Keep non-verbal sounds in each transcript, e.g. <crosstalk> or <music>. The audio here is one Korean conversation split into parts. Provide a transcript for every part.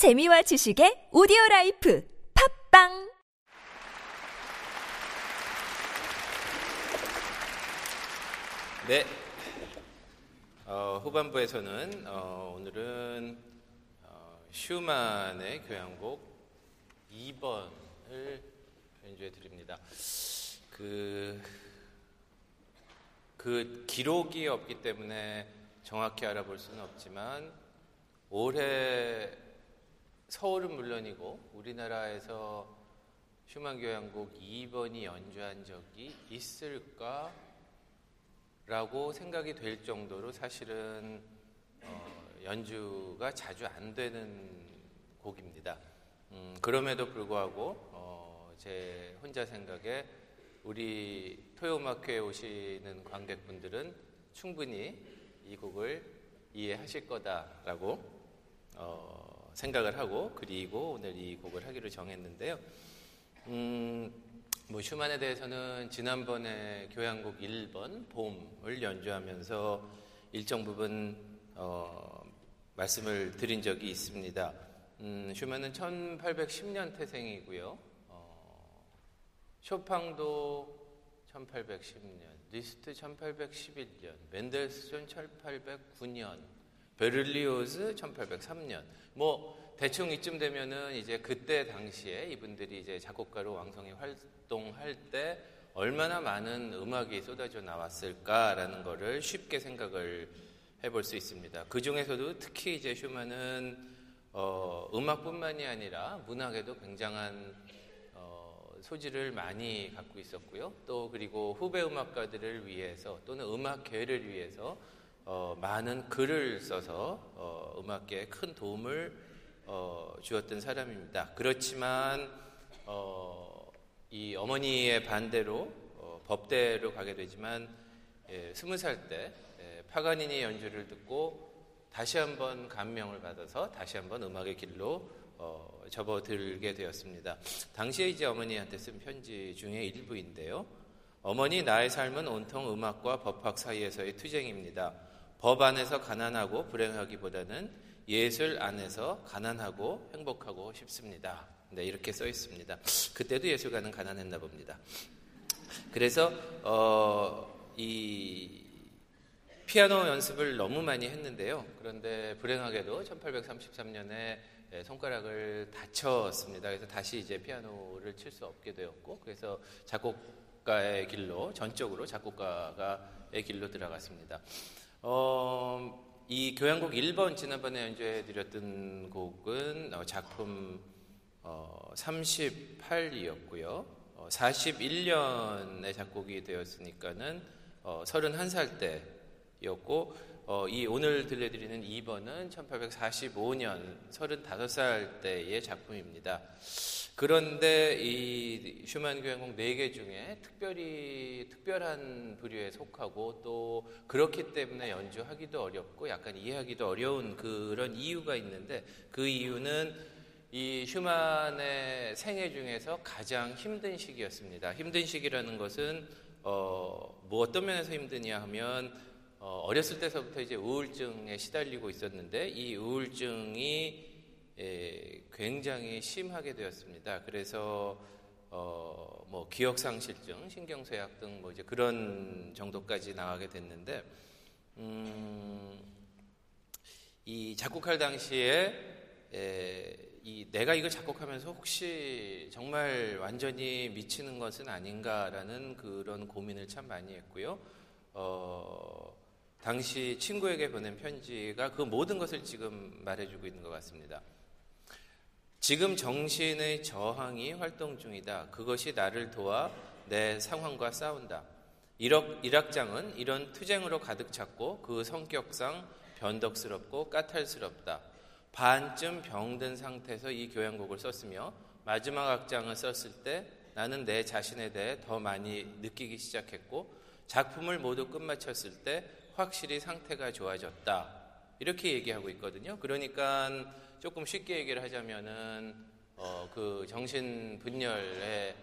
재미와 지식의 오디오 라이프 팟빵 네. 어, 후반부에서는 어, 오늘은 어, 슈만의 교향곡 2번을 연주해 드립니다. 그, 그 기록이 없기 때문에 정확히 알아볼 수는 없지만 올해 서울은 물론이고 우리나라에서 슈만 교향곡 2번이 연주한 적이 있을까? 라고 생각이 될 정도로 사실은 어, 연주가 자주 안 되는 곡입니다. 음, 그럼에도 불구하고 어, 제 혼자 생각에 우리 토요음악회에 오시는 관객분들은 충분히 이 곡을 이해하실 거다라고 어, 생각을 하고 그리고 오늘 이 곡을 하기로 정했는데요. 음, 뭐 슈만에 대해서는 지난번에 교향곡 1번 봄을 연주하면서 일정 부분 어, 말씀을 드린 적이 있습니다. 음, 슈만은 1810년 태생이고요. 어, 쇼팽도 1810년, 리스트 1811년, 멘델스존 1809년, 베를리오즈 1803년. 뭐 대충 이쯤 되면은 이제 그때 당시에 이분들이 이제 작곡가로 왕성히 활동할 때 얼마나 많은 음악이 쏟아져 나왔을까라는 거를 쉽게 생각을 해볼 수 있습니다. 그 중에서도 특히 이제 슈만은 어, 음악뿐만이 아니라 문학에도 굉장한 어, 소질을 많이 갖고 있었고요. 또 그리고 후배 음악가들을 위해서 또는 음악계를 위해서 어, 많은 글을 써서 어, 음악계에 큰 도움을 어, 주었던 사람입니다. 그렇지만 어, 이 어머니의 반대로 어, 법대로 가게 되지만 예, 스무 살때 예, 파가니니 연주를 듣고 다시 한번 감명을 받아서 다시 한번 음악의 길로 어, 접어들게 되었습니다. 당시에 이제 어머니한테 쓴 편지 중에 일부인데요. 어머니 나의 삶은 온통 음악과 법학 사이에서의 투쟁입니다. 법 안에서 가난하고 불행하기보다는 예술 안에서 가난하고 행복하고 싶습니다. 네, 이렇게 써 있습니다. 그때도 예술가는 가난했나 봅니다. 그래서 어, 이 피아노 연습을 너무 많이 했는데요. 그런데 불행하게도 1833년에 손가락을 다쳤습니다. 그래서 다시 이제 피아노를 칠 수 없게 되었고, 그래서 작곡가의 길로 전적으로 작곡가의 길로 들어갔습니다. 어, 이 교향곡 1번 지난번에 연주해 드렸던 곡은 어, 작품 38이었고요. 어, 41년에 어, 작곡이 되었으니까는 31살 때였고 이 오늘 들려드리는 2번은 1845년 35살 때의 작품입니다. 그런데 이 슈만 교향곡 4개 중에 특별히 특별한 부류에 속하고 또 그렇기 때문에 연주하기도 어렵고 약간 이해하기도 어려운 그런 이유가 있는데 그 이유는 이 슈만의 생애 중에서 가장 힘든 시기였습니다. 힘든 시기라는 것은 어, 뭐 어떤 면에서 힘드냐 하면 어, 어렸을 때서부터 이제 우울증에 시달리고 있었는데 이 우울증이 예, 굉장히 심하게 되었습니다. 그래서 어, 뭐 기억상실증, 신경쇠약 등 뭐 이제 그런 정도까지 나가게 됐는데 음, 이 작곡할 당시에 에, 이 내가 이걸 작곡하면서 혹시 정말 완전히 미치는 것은 아닌가라는 그런 고민을 참 많이 했고요. 어, 당시 친구에게 보낸 편지가 그 모든 것을 지금 말해주고 있는 것 같습니다. 지금 정신의 저항이 활동 중이다. 그것이 나를 도와 내 상황과 싸운다. 일학장은 이런 투쟁으로 가득 찼고 그 성격상 변덕스럽고 까탈스럽다. 반쯤 병든 상태에서 이 교향곡을 썼으며 마지막 악장을 썼을 때 나는 내 자신에 대해 더 많이 느끼기 시작했고 작품을 모두 끝마쳤을 때 확실히 상태가 좋아졌다. 이렇게 얘기하고 있거든요. 그러니까 조금 쉽게 얘기를 하자면은 어, 그 정신 분열에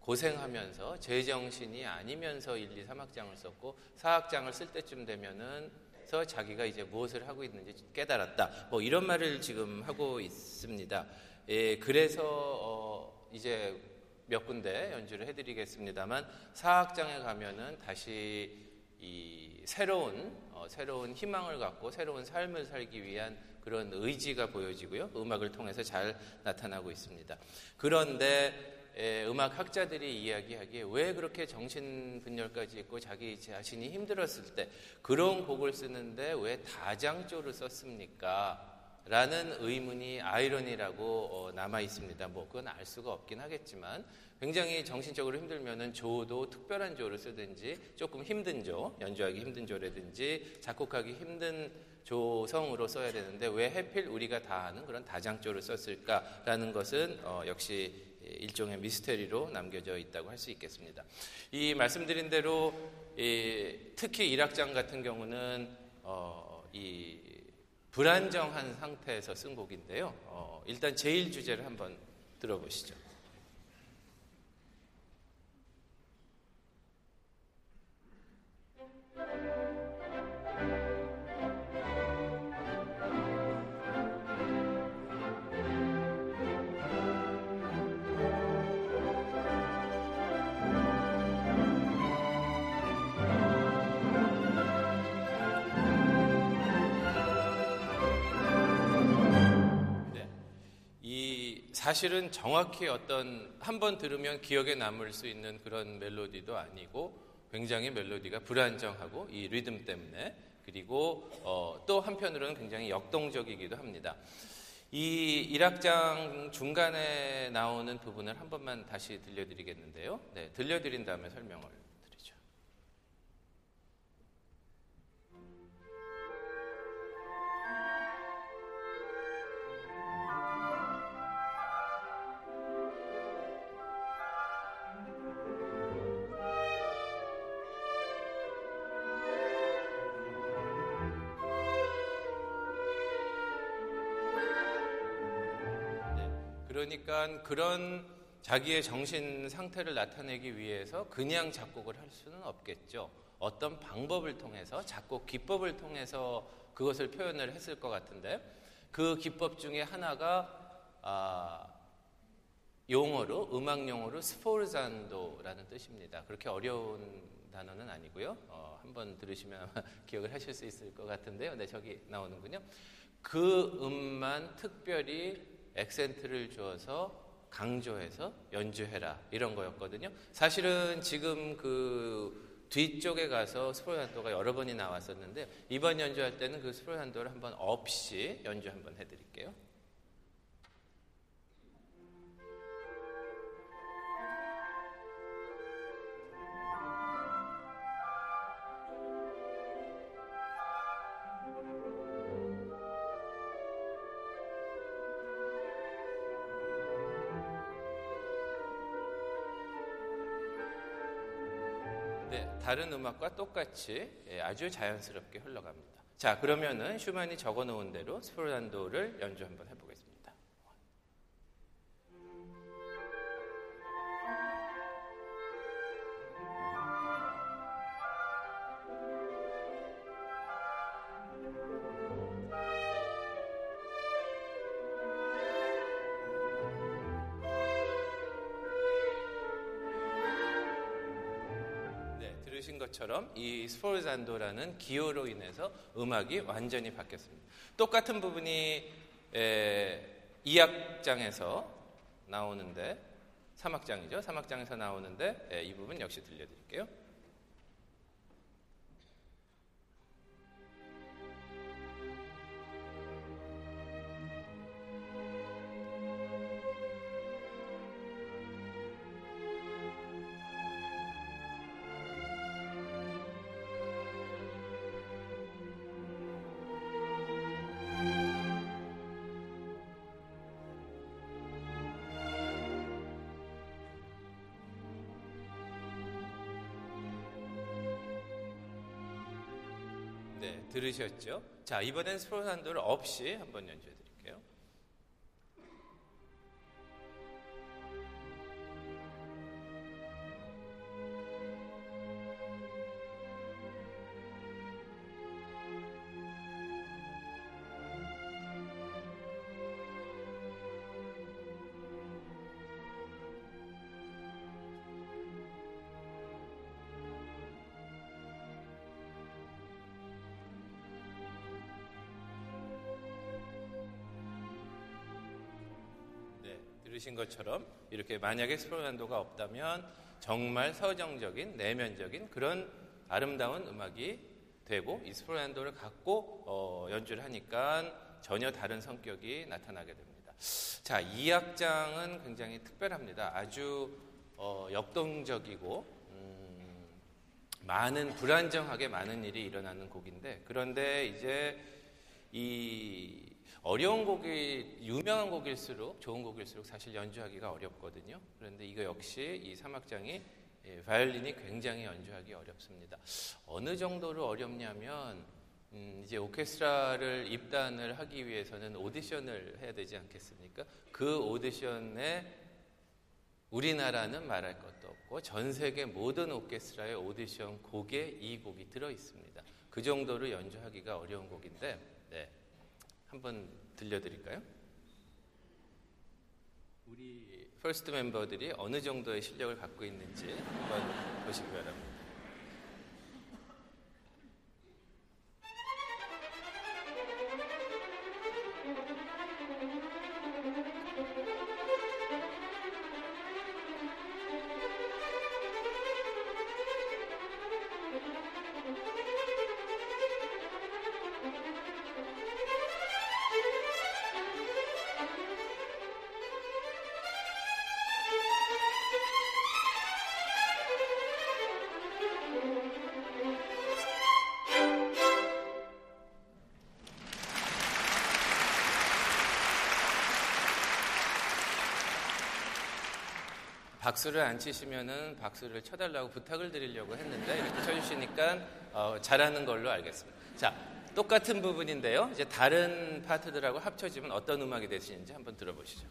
고생하면서 제 정신이 아니면서 1, 2, 3학장을 썼고 4학장을 쓸 때쯤 되면은 상태에서 자기가 이제 무엇을 하고 있는지 깨달았다. 뭐 이런 말을 지금 하고 있습니다. 예, 그래서 어 이제 몇 군데 연주를 해드리겠습니다만 사악장에 가면은 다시 이 새로운 어 새로운 희망을 갖고 새로운 삶을 살기 위한 그런 의지가 보여지고요. 음악을 통해서 잘 나타나고 있습니다. 그런데 음악 학자들이 이야기하기에 왜 그렇게 정신 분열까지 있고 자기 자신이 힘들었을 때 그런 곡을 쓰는데 왜 다장조를 썼습니까? 라는 의문이 아이러니라고 어, 남아 있습니다. 뭐 그건 알 수가 없긴 하겠지만 굉장히 정신적으로 힘들면은 조도 특별한 조를 쓰든지 조금 힘든 조, 연주하기 힘든 조라든지 작곡하기 힘든 조성으로 써야 되는데 왜 해필 우리가 다 아는 그런 다장조를 썼을까라는 것은 어, 역시 일종의 미스테리로 남겨져 있다고 할 수 있겠습니다. 이 말씀드린 대로 이, 특히 일악장 같은 경우는 어, 이 불안정한 상태에서 쓴 곡인데요. 어, 일단 제일 주제를 한번 들어보시죠. 사실은 정확히 어떤 한 번 들으면 기억에 남을 수 있는 그런 멜로디도 아니고 굉장히 멜로디가 불안정하고 이 리듬 때문에 그리고 어, 또 한편으로는 굉장히 역동적이기도 합니다. 이 1악장 중간에 나오는 부분을 한 번만 다시 들려드리겠는데요. 네, 들려드린 다음에 설명을 그러니까 그런 자기의 정신 상태를 나타내기 위해서 그냥 작곡을 할 수는 없겠죠. 어떤 방법을 통해서 작곡 기법을 통해서 그것을 표현을 했을 것 같은데 그 기법 중에 하나가 아, 용어로 음악 용어로 스포르잔도라는 뜻입니다. 그렇게 어려운 단어는 아니고요. 어, 한번 들으시면 <laughs> 기억을 하실 수 있을 것 같은데요. 네, 저기 나오는군요. 그 음만 특별히 액센트를 주어서 강조해서 연주해라 이런 거였거든요. 사실은 지금 그 뒤쪽에 가서 스포란도가 여러 번이 나왔었는데 이번 연주할 때는 그 스포란도를 한번 없이 연주 한번 해드릴게요. 다른 음악과 똑같이 예, 아주 자연스럽게 흘러갑니다. 자, 그러면은 슈만이 적어 놓은 대로 스포란도를 연주 한번 해보겠 습니다. 것처럼 이 스포르잔도라는 기호로 인해서 음악이 완전히 바뀌었습니다. 똑같은 부분이 에, 2악장에서 나오는데 3악장이죠. 3악장에서 나오는데 에, 이 부분 역시 들려드릴게요. 들으셨죠? 자, 이번엔 스포산도를 없이 한번 연주해 드릴게요. 들으신 것처럼 이렇게 만약에 스프란도가 없다면 정말 서정적인 내면적인 그런 아름다운 음악이 되고 이 스프란도를 갖고 어, 연주를 하니까 전혀 다른 성격이 나타나게 됩니다. 자, 이 악장은 굉장히 특별합니다. 아주 어, 역동적이고 음, 많은 불안정하게 많은 일이 일어나는 곡인데 그런데 이제 이 어려운 곡이 유명한 곡일수록 좋은 곡일수록 사실 연주하기가 어렵거든요. 그런데 이거 역시 이 사막장이 예, 바이올린이 굉장히 연주하기 어렵습니다. 어느 정도로 어렵냐면 음, 이제 오케스트라를 입단을 하기 위해서는 오디션을 해야 되지 않겠습니까? 그 오디션에 우리나라는 말할 것도 없고 전 세계 모든 오케스트라의 오디션 곡에 이 곡이 들어 있습니다. 그 정도로 연주하기가 어려운 곡인데 네. 한번 들려드릴까요? 우리 first 멤버들이 어느 정도의 실력을 갖고 있는지 한번 보시기 바랍니다. 박수를 안 치시면은 박수를 쳐달라고 부탁을 드리려고 했는데 이렇게 쳐주시니까 어, 잘하는 걸로 알겠습니다. 자, 똑같은 부분인데요. 이제 다른 파트들하고 합쳐지면 어떤 음악이 되시는지 한번 들어보시죠.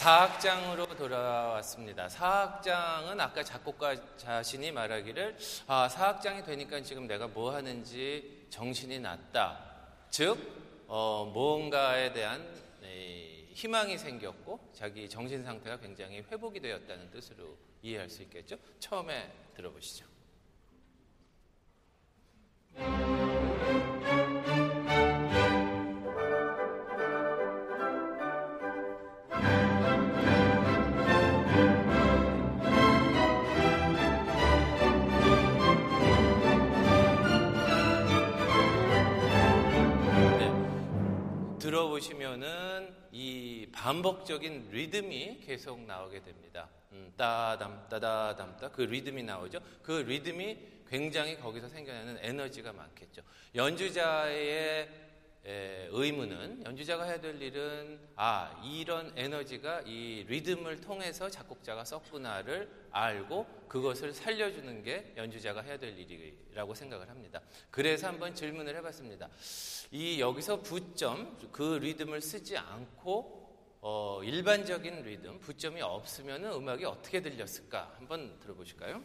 사악장으로 돌아왔습니다. 사악장은 아까 작곡가 자신이 말하기를 아, 사악장이 되니까 지금 내가 뭐 하는지 정신이 났다. 즉 어, 무언가에 대한 에, 희망이 생겼고 자기 정신 상태가 굉장히 회복이 되었다는 뜻으로 이해할 수 있겠죠. 처음에 들어보시죠. 보시면은 이 반복적인 리듬이 계속 나오게 됩니다. 음, 따담 따다담 따그 리듬이 나오죠. 그 리듬이 굉장히 거기서 생겨나는 에너지가 많겠죠. 연주자의 에, 의무는 연주자가 해야 될 일은 아 이런 에너지가 이 리듬을 통해서 작곡자가 썼구나를 알고 그것을 살려주는 게 연주자가 해야 될 일이라고 생각을 합니다. 그래서 한번 질문을 해봤습니다. 이 여기서 부점 그 리듬을 쓰지 않고 어, 일반적인 리듬 부점이 없으면 음악이 어떻게 들렸을까 한번 들어보실까요?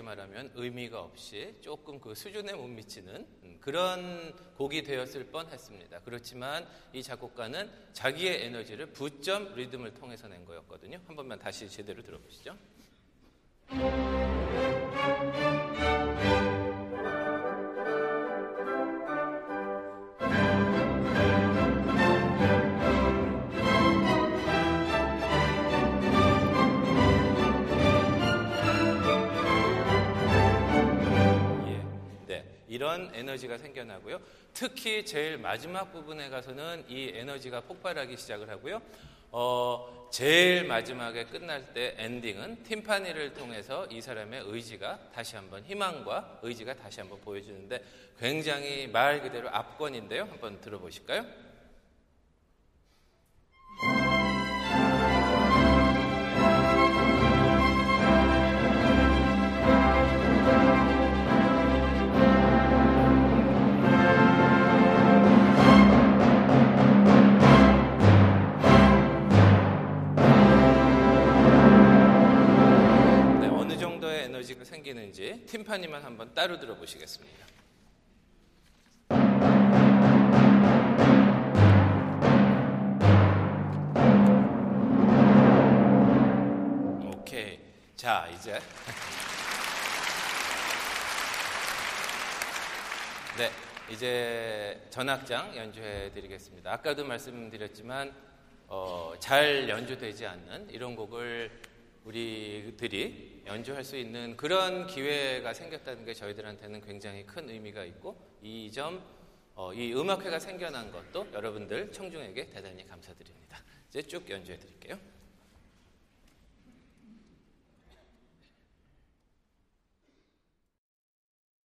말하면 의미가 없이 조금 그 수준에 못 미치는 음, 그런 곡이 되었을 뻔 했습니다. 그렇지만 이 작곡가는 자기의 에너지를 부점 리듬을 통해서 낸 거였거든요. 한 번만 다시 제대로 들어보시죠. 이런 에너지가 생겨나고요. 특히 제일 마지막 부분에 가서는 이 에너지가 폭발하기 시작을 하고요. 어, 제일 마지막에 끝날 때 엔딩은 팀파니를 통해서 이 사람의 의지가 다시 한번 희망과 의지가 다시 한번 보여주는데 굉장히 말 그대로 압권인데요. 한번 들어보실까요? 팀파니만 한번 따로 들어보시겠습니다. 오케이. 자, 이제. 네, 이제 전악장 연주해 드리겠습니다. 아까도 말씀드렸지만, 어, 잘 연주되지 않는 이런 곡을 우리들이 연주할 수 있는 그런 기회가 생겼다는 게 저희들한테는 굉장히 큰 의미가 있고, 이 점, 어, 이 음악회가 생겨난 것도 여러분들 청중에게 대단히 감사드립니다. 이제 쭉 연주해 드릴게요.